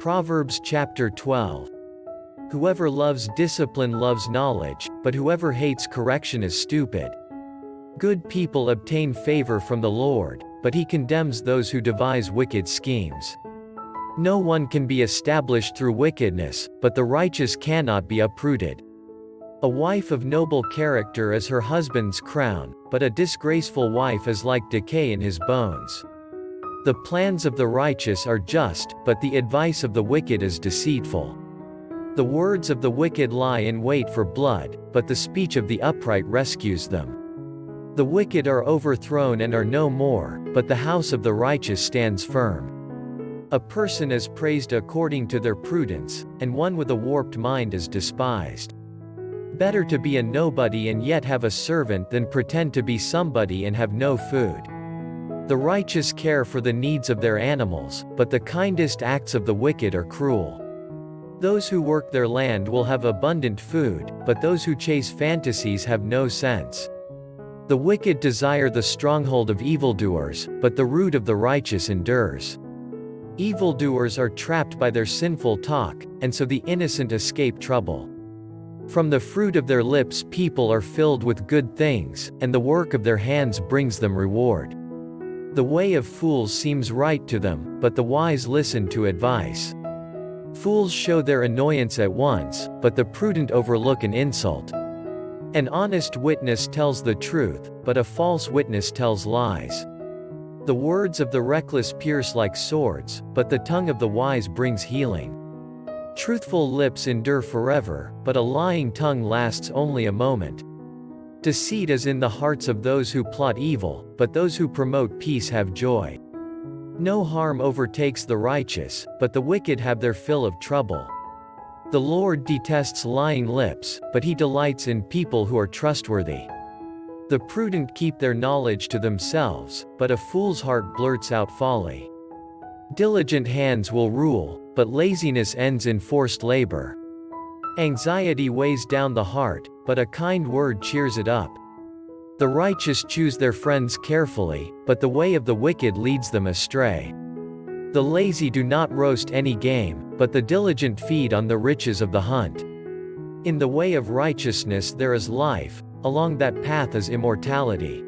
Proverbs chapter 12. Whoever loves discipline loves knowledge, but whoever hates correction is stupid. Good people obtain favor from the Lord, but he condemns those who devise wicked schemes. No one can be established through wickedness, but the righteous cannot be uprooted. A wife of noble character is her husband's crown, but a disgraceful wife is like decay in his bones. The plans of the righteous are just, but the advice of the wicked is deceitful. The words of the wicked lie in wait for blood, but the speech of the upright rescues them. The wicked are overthrown and are no more, but the house of the righteous stands firm. A person is praised according to their prudence, and one with a warped mind is despised. Better to be a nobody and yet have a servant than pretend to be somebody and have no food. The righteous care for the needs of their animals, but the kindest acts of the wicked are cruel. Those who work their land will have abundant food, but those who chase fantasies have no sense. The wicked desire the stronghold of evildoers, but the root of the righteous endures. Evildoers are trapped by their sinful talk, and so the innocent escape trouble. From the fruit of their lips people are filled with good things, and the work of their hands brings them reward. The way of fools seems right to them, but the wise listen to advice. Fools show their annoyance at once, but the prudent overlook an insult. An honest witness tells the truth, but a false witness tells lies. The words of the reckless pierce like swords, but the tongue of the wise brings healing. Truthful lips endure forever, but a lying tongue lasts only a moment. Deceit is in the hearts of those who plot evil, but those who promote peace have joy. No harm overtakes the righteous, but the wicked have their fill of trouble. The Lord detests lying lips, but he delights in people who are trustworthy. The prudent keep their knowledge to themselves, but a fool's heart blurts out folly. Diligent hands will rule, but laziness ends in forced labor. Anxiety weighs down the heart, but a kind word cheers it up. The righteous choose their friends carefully, but the way of the wicked leads them astray. The lazy do not roast any game, but the diligent feed on the riches of the hunt. In the way of righteousness there is life, along that path is immortality.